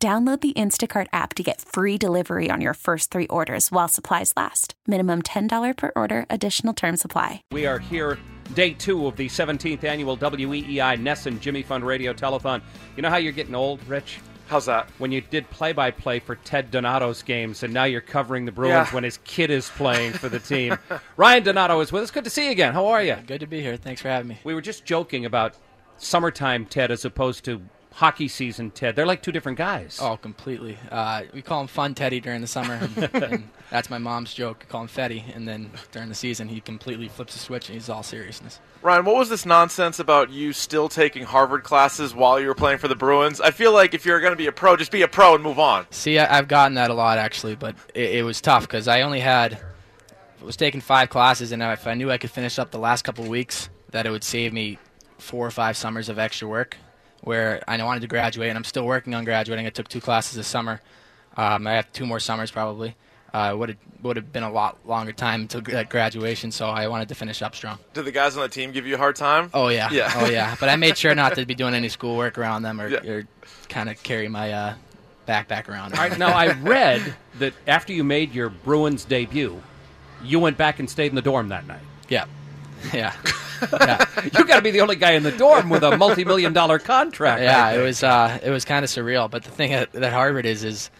Download the Instacart app to get free delivery on your first three orders while supplies last. Minimum $10 per order, additional term supply. We are here, day two of the 17th annual WEEI NESN Jimmy Fund Radio Telethon. You know how you're getting old, Rich? How's that? When you did play by play for Ted Donato's games, and now you're covering the Bruins Yeah. when his kid is playing for the team. Ryan Donato is with us. Good to see you again. How are you? Good to be here. Thanks for having me. We were just joking about summertime Ted as opposed to hockey season Ted. They're like two different guys. Oh, completely. Uh, we call him Fun Teddy during the summer, and, and that's my mom's joke. We call him Fetty, and then during the season, he completely flips a switch and he's all seriousness. Ryan, what was this nonsense about you still taking Harvard classes while you were playing for the Bruins? I feel like if you're going to be a pro, just be a pro and move on. See, I, I've gotten that a lot actually, but it, it was tough because I only had was taking five classes, and if I knew I could finish up the last couple of weeks, that it would save me four or five summers of extra work. Where I wanted to graduate, and I'm still working on graduating. I took two classes this summer. Um, I have two more summers probably. Uh, would have would have been a lot longer time until gra- graduation, so I wanted to finish up strong. Did the guys on the team give you a hard time? Oh yeah, Yeah. oh yeah. But I made sure not to be doing any schoolwork around them or, Yeah. or kind of carry my uh, backpack around. All right, now I read that after you made your Bruins debut, you went back and stayed in the dorm that night. Yeah, yeah, yeah. You got to be the only guy in the dorm with a multi-million dollar contract. yeah, it was uh, it was kind of surreal. But the thing at, that Harvard is is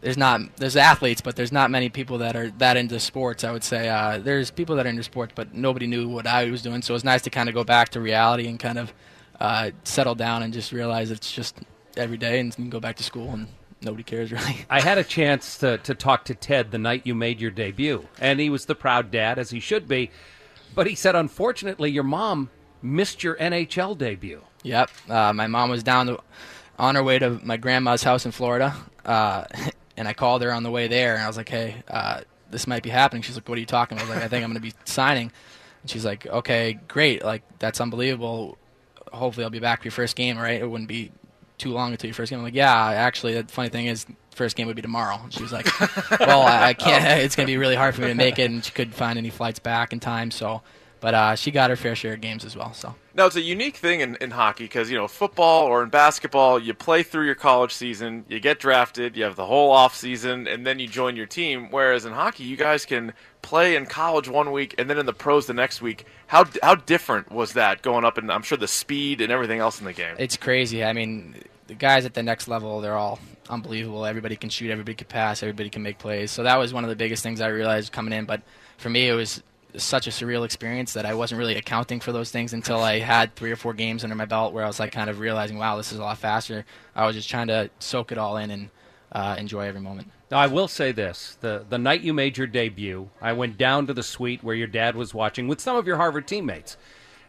there's not there's athletes, but there's not many people that are that into sports. I would say uh, there's people that are into sports, but nobody knew what I was doing. So it was nice to kind of go back to reality and kind of uh, settle down and just realize it's just every day, and can go back to school and nobody cares really. I had a chance to, to talk to Ted the night you made your debut, and he was the proud dad, as he should be. But he said, unfortunately, your mom missed your NHL debut. Yep. Uh, my mom was down on her way to my grandma's house in Florida, uh, and I called her on the way there, and I was like, "Hey, uh, this might be happening." She's like, "What are you talking?" about? I was like, "I think I'm going to be signing." And she's like, "Okay, great. Like that's unbelievable. Hopefully, I'll be back for your first game, right? It wouldn't be too long until your first game." I'm like, "Yeah, actually, the funny thing is." First game would be tomorrow. And she was like, "Well, I, I can't. It's going to be really hard for me to make it." And she couldn't find any flights back in time. So, but uh, she got her fair share of games as well. So, Now, it's a unique thing in, in hockey because, you know, football or in basketball, you play through your college season, you get drafted, you have the whole off season, and then you join your team. Whereas in hockey, you guys can play in college one week and then in the pros the next week. How, how different was that going up? And I'm sure the speed and everything else in the game. It's crazy. I mean, the guys at the next level, they're all unbelievable. Everybody can shoot, everybody can pass, everybody can make plays. So that was one of the biggest things I realized coming in. But for me, it was such a surreal experience that I wasn't really accounting for those things until I had three or four games under my belt where I was like kind of realizing, wow, this is a lot faster. I was just trying to soak it all in and uh, enjoy every moment. Now, I will say this: the the night you made your debut, I went down to the suite where your dad was watching with some of your Harvard teammates,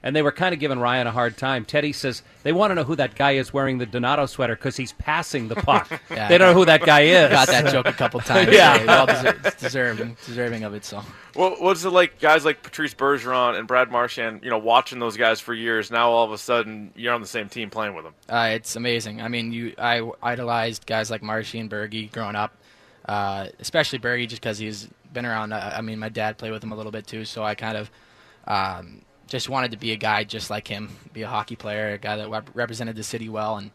and they were kind of giving Ryan a hard time. Teddy says they want to know who that guy is wearing the Donato sweater because he's passing the puck. Yeah, they don't know who that guy is. Got that joke a couple times. Yeah. yeah. Well deser- deserving, deserving of it. So. What what's it like, guys like Patrice Bergeron and Brad Marchand? You know, watching those guys for years. Now all of a sudden, you're on the same team playing with them. Uh, it's amazing. I mean, you I idolized guys like Marshy and Bergie growing up, uh, especially Bergie just because he's been around. Uh, I mean, my dad played with him a little bit too, so I kind of um, just wanted to be a guy just like him, be a hockey player, a guy that rep- represented the city well, and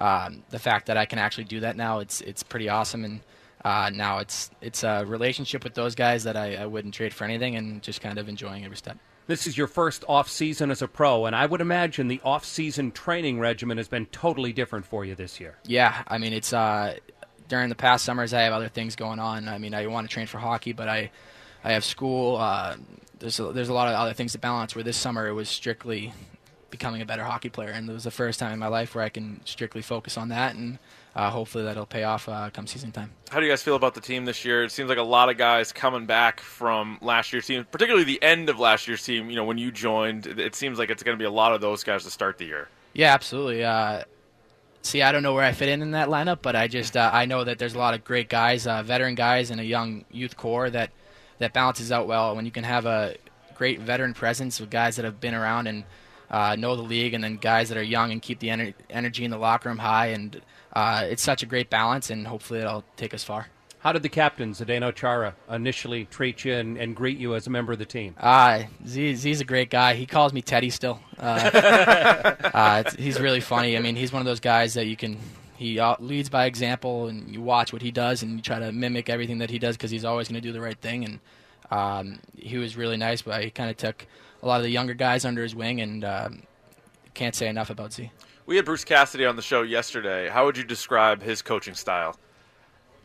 um, the fact that I can actually do that now, it's it's pretty awesome. And uh, now it's it's a relationship with those guys that I, I wouldn't trade for anything, and just kind of enjoying every step. This is your first off season as a pro, and I would imagine the off season training regimen has been totally different for you this year. Yeah, I mean it's uh, during the past summers I have other things going on. I mean I want to train for hockey, but I I have school. Uh, there's a, there's a lot of other things to balance. Where this summer it was strictly becoming a better hockey player, and it was the first time in my life where I can strictly focus on that, and uh, hopefully that'll pay off uh, come season time. How do you guys feel about the team this year? It seems like a lot of guys coming back from last year's team, particularly the end of last year's team. You know, when you joined, it- seems like it's going to be a lot of those guys to start the year. Yeah, absolutely. Uh, see, I don't know where I fit in in that lineup, but I just uh, I know that there's a lot of great guys, uh, veteran guys, and a young youth core that that balances out well. When you can have a great veteran presence with guys that have been around and uh, know the league, and then guys that are young and keep the ener- energy in the locker room high, and uh, it's such a great balance, and hopefully it'll take us far. How did the captain, Zdeno Chara, initially treat you and, and, greet you as a member of the team? Uh, Z, Z's a great guy. He calls me Teddy still. Uh, uh, he's really funny. I mean, he's one of those guys that you can. He uh, leads by example, and you watch what he does, and you try to mimic everything that he does because he's always going to do the right thing. And um, he was really nice, but he kind of took a lot of the younger guys under his wing, and um, can't say enough about Z. We had Bruce Cassidy on the show yesterday. How would you describe his coaching style?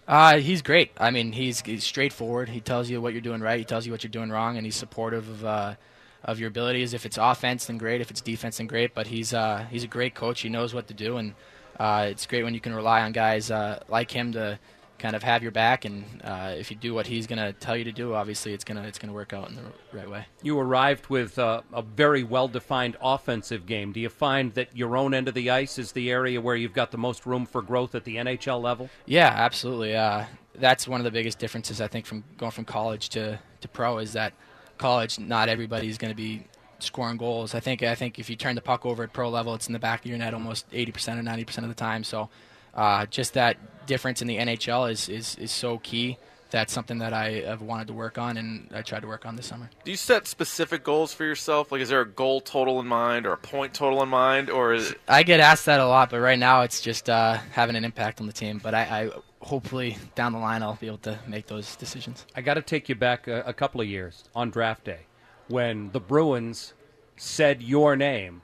Uh, he's great. I mean, he's, he's straightforward. He tells you what you're doing right. He tells you what you're doing wrong, and he's supportive of uh, of your abilities. If it's offense, then great. If it's defense, then great. But he's uh, he's a great coach. He knows what to do, and uh, it's great when you can rely on guys uh, like him to kind of have your back. And uh, if you do what he's going to tell you to do, obviously it's gonna it's gonna work out in the right way. You arrived with uh, a very well defined offensive game. Do you find that your own end of the ice is the area where you've got the most room for growth at the NHL level? Yeah, absolutely. Uh, that's one of the biggest differences I think from going from college to to pro is that college not everybody's going to be scoring goals. I think I think if you turn the puck over at pro level, it's in the back of your net almost 80% or 90% of the time. So uh, just that difference in the NHL is, is, is so key. That's something that I have wanted to work on, and I tried to work on this summer. Do you set specific goals for yourself? Like, is there a goal total in mind or a point total in mind, or is it... I get asked that a lot, but right now it's just uh, having an impact on the team. But I, I, hopefully down the line I'll be able to make those decisions. I got to take you back a, a couple of years on draft day when the Bruins said your name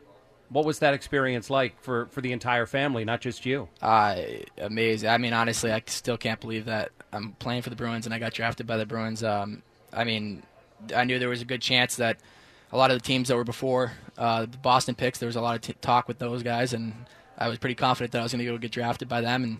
what was that experience like for, for the entire family, not just you? Uh, amazing. I mean, honestly, I still can't believe that I'm playing for the Bruins and I got drafted by the Bruins. Um, I mean, I knew there was a good chance that a lot of the teams that were before uh, the Boston picks, there was a lot of t- talk with those guys, and I was pretty confident that I was going to go get drafted by them. And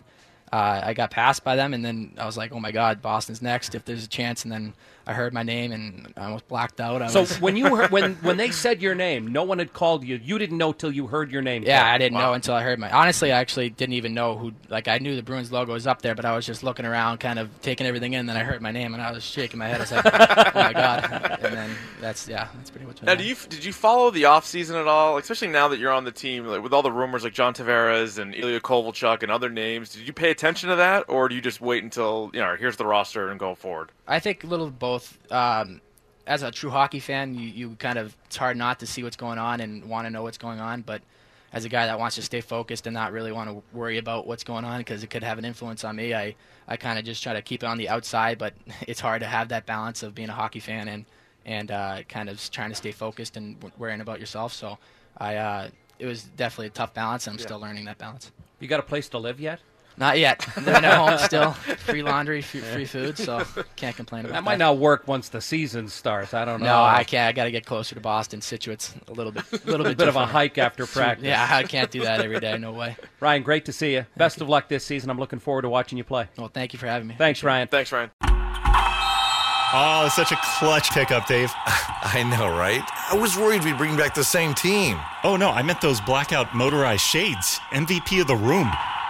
uh, I got passed by them, and then I was like, "Oh my God, Boston's next if there's a chance." And then I heard my name, and I almost blacked out. I so was when you heard, when when they said your name, no one had called you. You didn't know till you heard your name. Yeah, called. I didn't wow. know until I heard my. Honestly, I actually didn't even know who. Like I knew the Bruins logo was up there, but I was just looking around, kind of taking everything in. And then I heard my name, and I was shaking my head. I was like, "Oh my God!" And then that's yeah, that's pretty much. It. Now, do you did you follow the off season at all? Especially now that you're on the team, like, with all the rumors like John Tavares and Ilya Kovalchuk and other names. Did you pay attention to that, or do you just wait until you know here's the roster and go forward? I think a little of both. Um, as a true hockey fan, you, you kind of it's hard not to see what's going on and want to know what's going on. But as a guy that wants to stay focused and not really want to worry about what's going on because it could have an influence on me, I I kind of just try to keep it on the outside. But it's hard to have that balance of being a hockey fan and and uh, kind of trying to stay focused and worrying about yourself. So I uh, it was definitely a tough balance, and I'm yeah. still learning that balance. You got a place to live yet? Not yet. Living at home still. Free laundry, free, free food, so can't complain about that. That might not work once the season starts. I don't know. No, I can't. I got to get closer to Boston. Scituate's a little bit, a little bit, a bit of a hike after practice. Yeah, I can't do that every day. No way. Ryan, great to see you. Best of luck this season. I'm looking forward to watching you play. Well, thank you for having me. Thanks, Ryan. Thanks, Ryan. Oh, such a clutch pickup, Dave. I know, right? I was worried we'd bring back the same team. Oh, no, I meant those blackout motorized shades. MVP of the room.